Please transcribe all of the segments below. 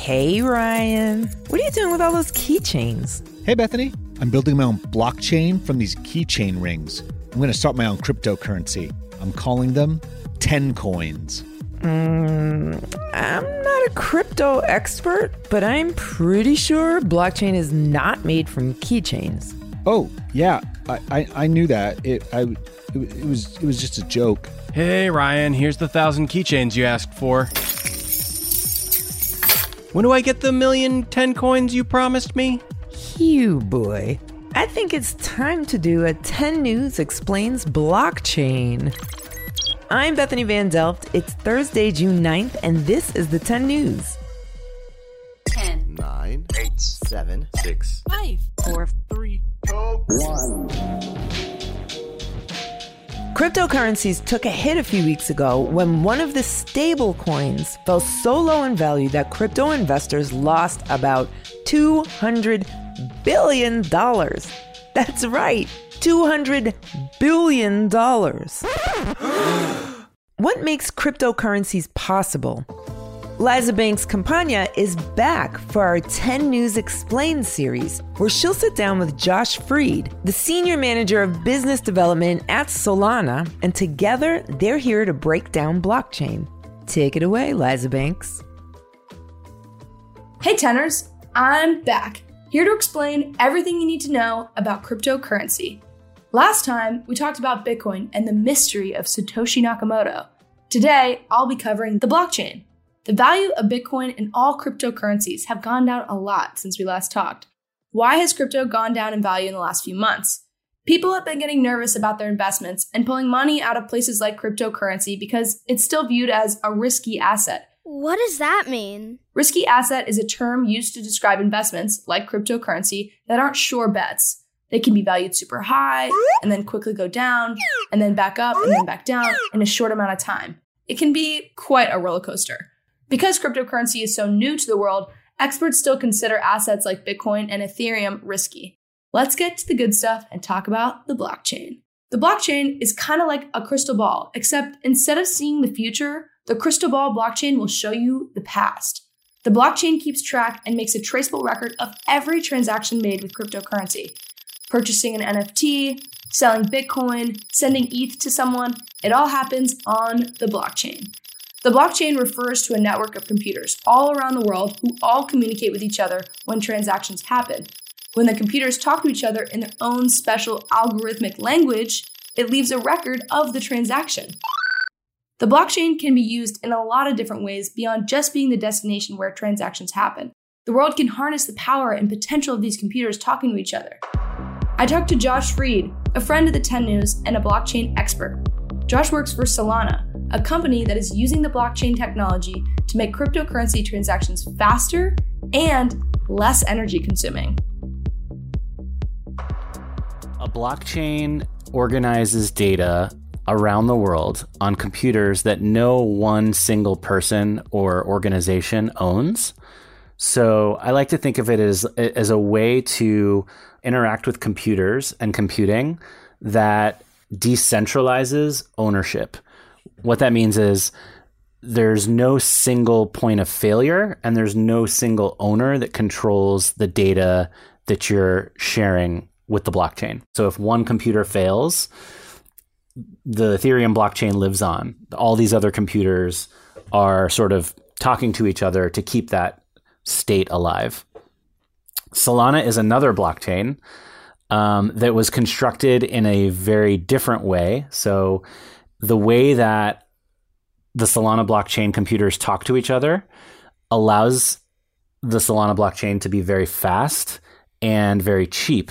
Hey, Ryan. What are you doing with all those keychains? Hey, Bethany. I'm building my own blockchain from these keychain rings. I'm going to start my own cryptocurrency. I'm calling them 10 coins. Mm, I'm not a crypto expert, but I'm pretty sure blockchain is not made from keychains. Oh, yeah. I, I, I knew that. It, I, it, it was it was just a joke. Hey, Ryan, here's the thousand keychains you asked for. When do I get the million ten coins you promised me? You boy. I think it's time to do a 10 News Explains Blockchain. I'm Bethany Van Delft. It's Thursday, June 9th, and this is the 10 News. 10, 9, 8, 7, 6, 5, 4, 3, 2, 1. Cryptocurrencies took a hit a few weeks ago when one of the stable coins fell so low in value that crypto investors lost about $200 billion. That's right, $200 billion. what makes cryptocurrencies possible? Liza Banks Campagna is back for our 10 News Explained series, where she'll sit down with Josh Freed, the Senior Manager of Business Development at Solana, and together they're here to break down blockchain. Take it away, Liza Banks. Hey, tenors, I'm back, here to explain everything you need to know about cryptocurrency. Last time, we talked about Bitcoin and the mystery of Satoshi Nakamoto. Today, I'll be covering the blockchain. The value of Bitcoin and all cryptocurrencies have gone down a lot since we last talked. Why has crypto gone down in value in the last few months? People have been getting nervous about their investments and pulling money out of places like cryptocurrency because it's still viewed as a risky asset. What does that mean? Risky asset is a term used to describe investments, like cryptocurrency, that aren't sure bets. They can be valued super high and then quickly go down and then back up and then back down in a short amount of time. It can be quite a roller coaster. Because cryptocurrency is so new to the world, experts still consider assets like Bitcoin and Ethereum risky. Let's get to the good stuff and talk about the blockchain. The blockchain is kind of like a crystal ball, except instead of seeing the future, the crystal ball blockchain will show you the past. The blockchain keeps track and makes a traceable record of every transaction made with cryptocurrency. Purchasing an NFT, selling Bitcoin, sending ETH to someone, it all happens on the blockchain. The blockchain refers to a network of computers all around the world who all communicate with each other when transactions happen. When the computers talk to each other in their own special algorithmic language, it leaves a record of the transaction. The blockchain can be used in a lot of different ways beyond just being the destination where transactions happen. The world can harness the power and potential of these computers talking to each other. I talked to Josh Freed, a friend of the 10 News and a blockchain expert. Josh works for Solana, a company that is using the blockchain technology to make cryptocurrency transactions faster and less energy consuming. A blockchain organizes data around the world on computers that no one single person or organization owns. So I like to think of it as as a way to interact with computers and computing that decentralizes ownership. What that means is there's no single point of failure and there's no single owner that controls the data that you're sharing with the blockchain. So if one computer fails, the Ethereum blockchain lives on. All these other computers are sort of talking to each other to keep that state alive. Solana is another blockchain um, that was constructed in a very different way. So the way that the Solana blockchain computers talk to each other allows the Solana blockchain to be very fast and very cheap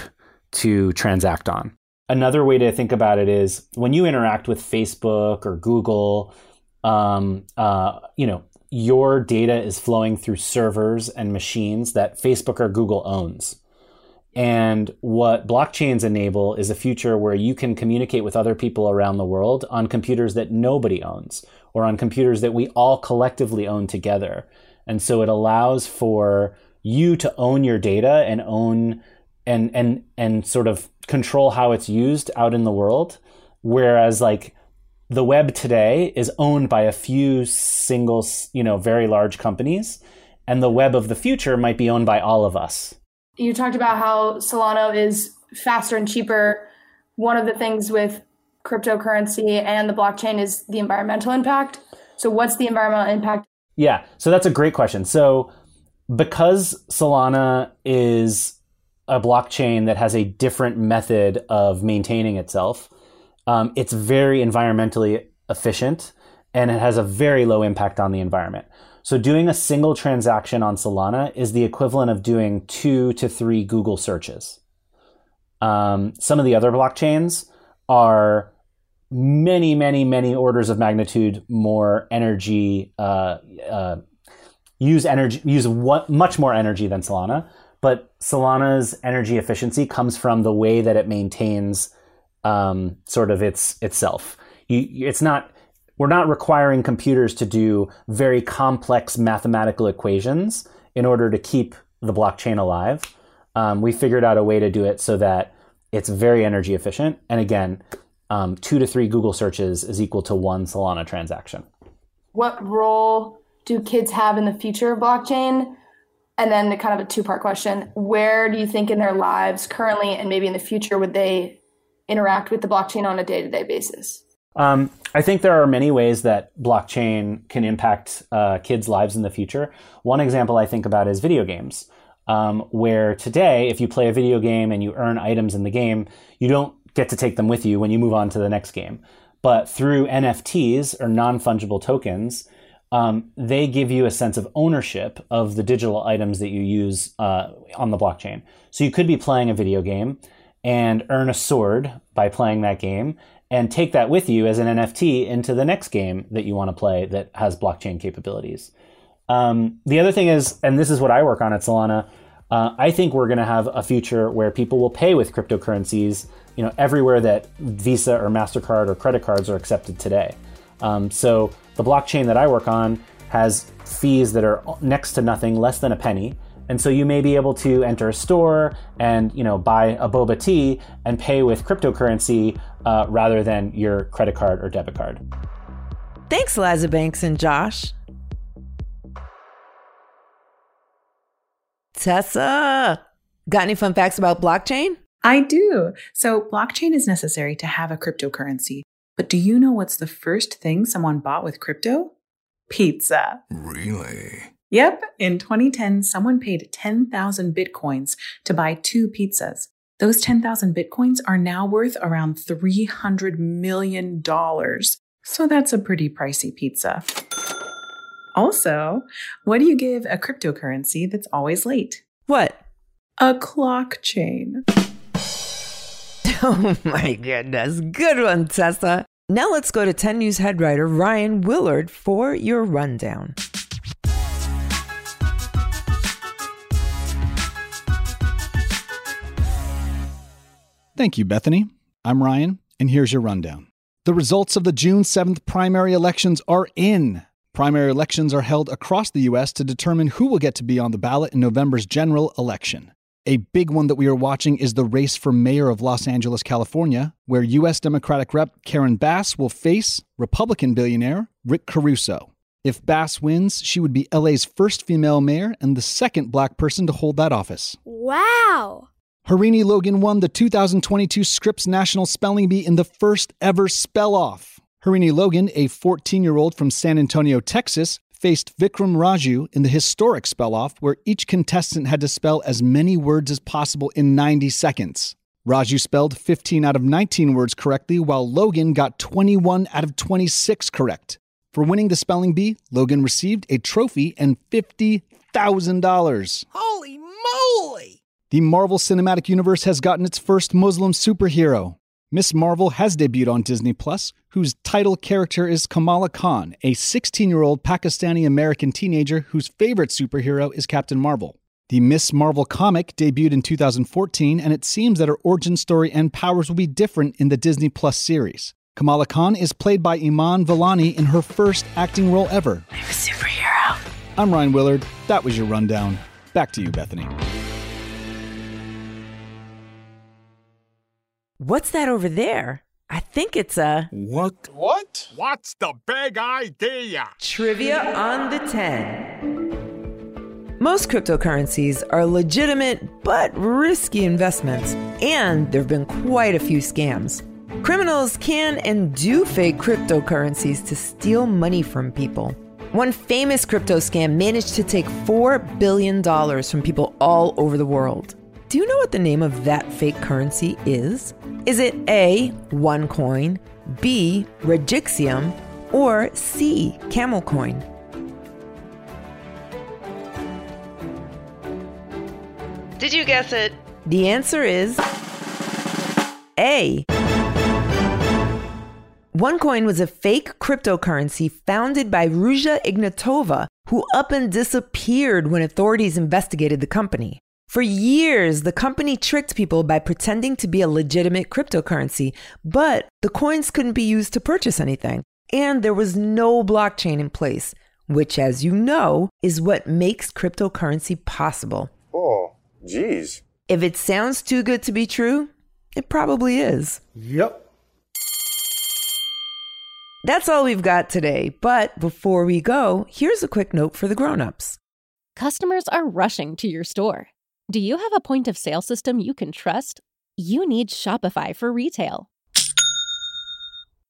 to transact on. Another way to think about it is when you interact with Facebook or Google, um, uh, you know, your data is flowing through servers and machines that Facebook or Google owns. And what blockchains enable is a future where you can communicate with other people around the world on computers that nobody owns or on computers that we all collectively own together. And so it allows for you to own your data and own and and and sort of control how it's used out in the world whereas like the web today is owned by a few single, you know, very large companies and the web of the future might be owned by all of us. You talked about how Solana is faster and cheaper. One of the things with cryptocurrency and the blockchain is the environmental impact. So, what's the environmental impact? Yeah, so that's a great question. So, because Solana is a blockchain that has a different method of maintaining itself, um, it's very environmentally efficient and it has a very low impact on the environment. So doing a single transaction on Solana is the equivalent of doing two to three Google searches. Um, some of the other blockchains are many, many, many orders of magnitude more energy, uh, uh, use energy, use what, much more energy than Solana. But Solana's energy efficiency comes from the way that it maintains um, sort of its itself. You, it's not we're not requiring computers to do very complex mathematical equations in order to keep the blockchain alive. Um, we figured out a way to do it so that it's very energy efficient. And again, um, two to three Google searches is equal to one Solana transaction. What role do kids have in the future of blockchain? And then kind of a two part question Where do you think in their lives currently and maybe in the future would they interact with the blockchain on a day to day basis? Um, I think there are many ways that blockchain can impact uh, kids' lives in the future. One example I think about is video games, um, where today, if you play a video game and you earn items in the game, you don't get to take them with you when you move on to the next game. But through NFTs or non fungible tokens, um, they give you a sense of ownership of the digital items that you use uh, on the blockchain. So you could be playing a video game and earn a sword by playing that game and take that with you as an NFT into the next game that you want to play that has blockchain capabilities. Um, the other thing is, and this is what I work on at Solana, uh, I think we're going to have a future where people will pay with cryptocurrencies, you know, everywhere that Visa or Mastercard or credit cards are accepted today. Um, so the blockchain that I work on has fees that are next to nothing, less than a penny, and so you may be able to enter a store and you know buy a boba tea and pay with cryptocurrency uh, rather than your credit card or debit card. Thanks, Banks and Josh. Tessa, got any fun facts about blockchain? I do. So, blockchain is necessary to have a cryptocurrency. But do you know what's the first thing someone bought with crypto? Pizza. Really? Yep, in 2010, someone paid 10,000 bitcoins to buy two pizzas. Those 10,000 bitcoins are now worth around $300 million. So that's a pretty pricey pizza. Also, what do you give a cryptocurrency that's always late? What? A clock chain. Oh my goodness. Good one, Tessa. Now let's go to 10 News head writer Ryan Willard for your rundown. Thank you, Bethany. I'm Ryan, and here's your rundown. The results of the June 7th primary elections are in. Primary elections are held across the U.S. to determine who will get to be on the ballot in November's general election. A big one that we are watching is the race for mayor of Los Angeles, California, where U.S. Democratic Rep Karen Bass will face Republican billionaire Rick Caruso. If Bass wins, she would be LA's first female mayor and the second black person to hold that office. Wow! Harini Logan won the 2022 Scripps National Spelling Bee in the first ever spell off. Harini Logan, a 14 year old from San Antonio, Texas, faced Vikram Raju in the historic spell off, where each contestant had to spell as many words as possible in 90 seconds. Raju spelled 15 out of 19 words correctly, while Logan got 21 out of 26 correct. For winning the spelling bee, Logan received a trophy and $50,000. Holy moly! The Marvel Cinematic Universe has gotten its first Muslim superhero. Ms. Marvel has debuted on Disney Plus, whose title character is Kamala Khan, a 16 year old Pakistani American teenager whose favorite superhero is Captain Marvel. The Ms. Marvel comic debuted in 2014, and it seems that her origin story and powers will be different in the Disney Plus series. Kamala Khan is played by Iman Vellani in her first acting role ever. I'm a superhero. I'm Ryan Willard. That was your rundown. Back to you, Bethany. What's that over there? I think it's a. What? What? What's the big idea? Trivia on the 10. Most cryptocurrencies are legitimate but risky investments, and there have been quite a few scams. Criminals can and do fake cryptocurrencies to steal money from people. One famous crypto scam managed to take $4 billion from people all over the world. Do you know what the name of that fake currency is? Is it A, OneCoin, B, Regixium, or C, Camelcoin? Did you guess it? The answer is A. OneCoin was a fake cryptocurrency founded by Ruja Ignatova, who up and disappeared when authorities investigated the company. For years, the company tricked people by pretending to be a legitimate cryptocurrency, but the coins couldn't be used to purchase anything, and there was no blockchain in place, which, as you know, is what makes cryptocurrency possible. Oh, geez. If it sounds too good to be true, it probably is. Yep. That's all we've got today, but before we go, here's a quick note for the grown-ups. Customers are rushing to your store. Do you have a point of sale system you can trust? You need Shopify for retail.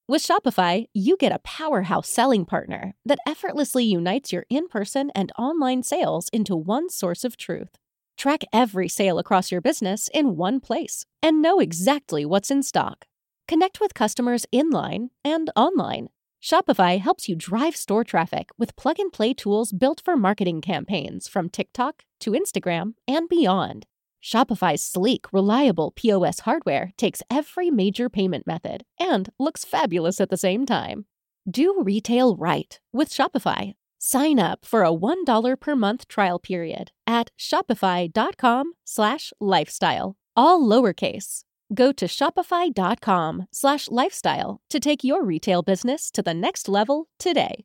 With Shopify, you get a powerhouse selling partner that effortlessly unites your in person and online sales into one source of truth. Track every sale across your business in one place and know exactly what's in stock. Connect with customers in line and online. Shopify helps you drive store traffic with plug and play tools built for marketing campaigns from TikTok to Instagram and beyond. Shopify's sleek, reliable POS hardware takes every major payment method and looks fabulous at the same time. Do retail right with Shopify. Sign up for a $1 per month trial period at shopify.com slash lifestyle, all lowercase. Go to shopify.com slash lifestyle to take your retail business to the next level today.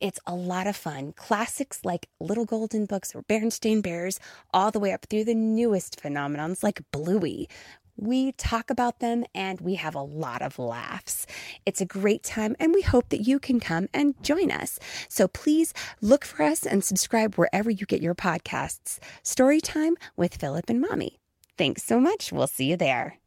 It's a lot of fun. Classics like Little Golden Books or Bernstein Bears, all the way up through the newest phenomenons like Bluey. We talk about them and we have a lot of laughs. It's a great time and we hope that you can come and join us. So please look for us and subscribe wherever you get your podcasts. Storytime with Philip and Mommy. Thanks so much. We'll see you there.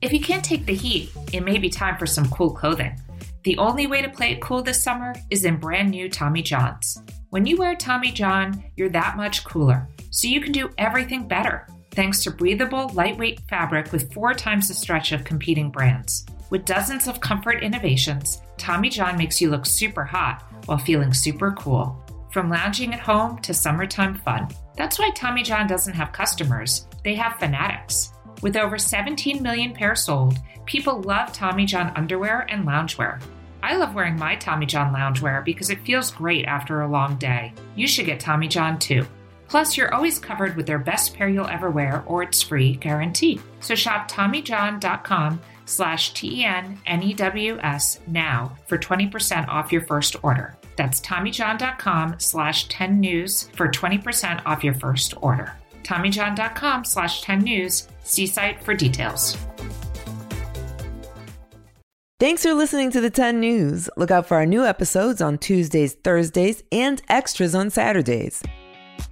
If you can't take the heat, it may be time for some cool clothing. The only way to play it cool this summer is in brand new Tommy Johns. When you wear Tommy John, you're that much cooler, so you can do everything better thanks to breathable, lightweight fabric with four times the stretch of competing brands. With dozens of comfort innovations, Tommy John makes you look super hot while feeling super cool. From lounging at home to summertime fun. That's why Tommy John doesn't have customers, they have fanatics. With over 17 million pairs sold, people love Tommy John underwear and loungewear. I love wearing my Tommy John loungewear because it feels great after a long day. You should get Tommy John too. Plus, you're always covered with their best pair you'll ever wear or it's free guarantee. So shop TommyJohn.com slash T-E-N-N-E-W-S now for 20% off your first order. That's TommyJohn.com slash 10 news for 20% off your first order. TommyJohn.com slash 10 news. See site for details. Thanks for listening to the 10 News. Look out for our new episodes on Tuesdays, Thursdays, and extras on Saturdays.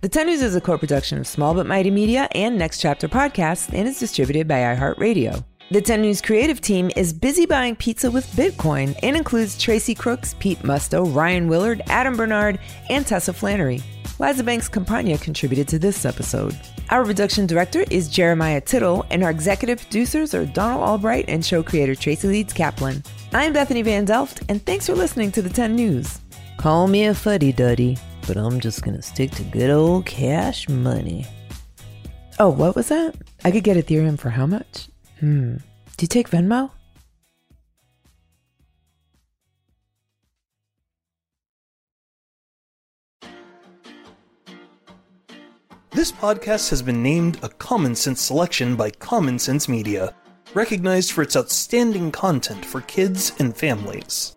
The 10 News is a co production of Small But Mighty Media and Next Chapter Podcasts and is distributed by iHeartRadio. The 10 News creative team is busy buying pizza with Bitcoin and includes Tracy Crooks, Pete Musto, Ryan Willard, Adam Bernard, and Tessa Flannery. Liza Banks Campagna contributed to this episode. Our production director is Jeremiah Tittle, and our executive producers are Donald Albright and show creator Tracy Leeds Kaplan. I'm Bethany Van Delft, and thanks for listening to the 10 News. Call me a fuddy duddy, but I'm just gonna stick to good old cash money. Oh, what was that? I could get Ethereum for how much? Hmm. Do you take Venmo? This podcast has been named a Common Sense selection by Common Sense Media, recognized for its outstanding content for kids and families.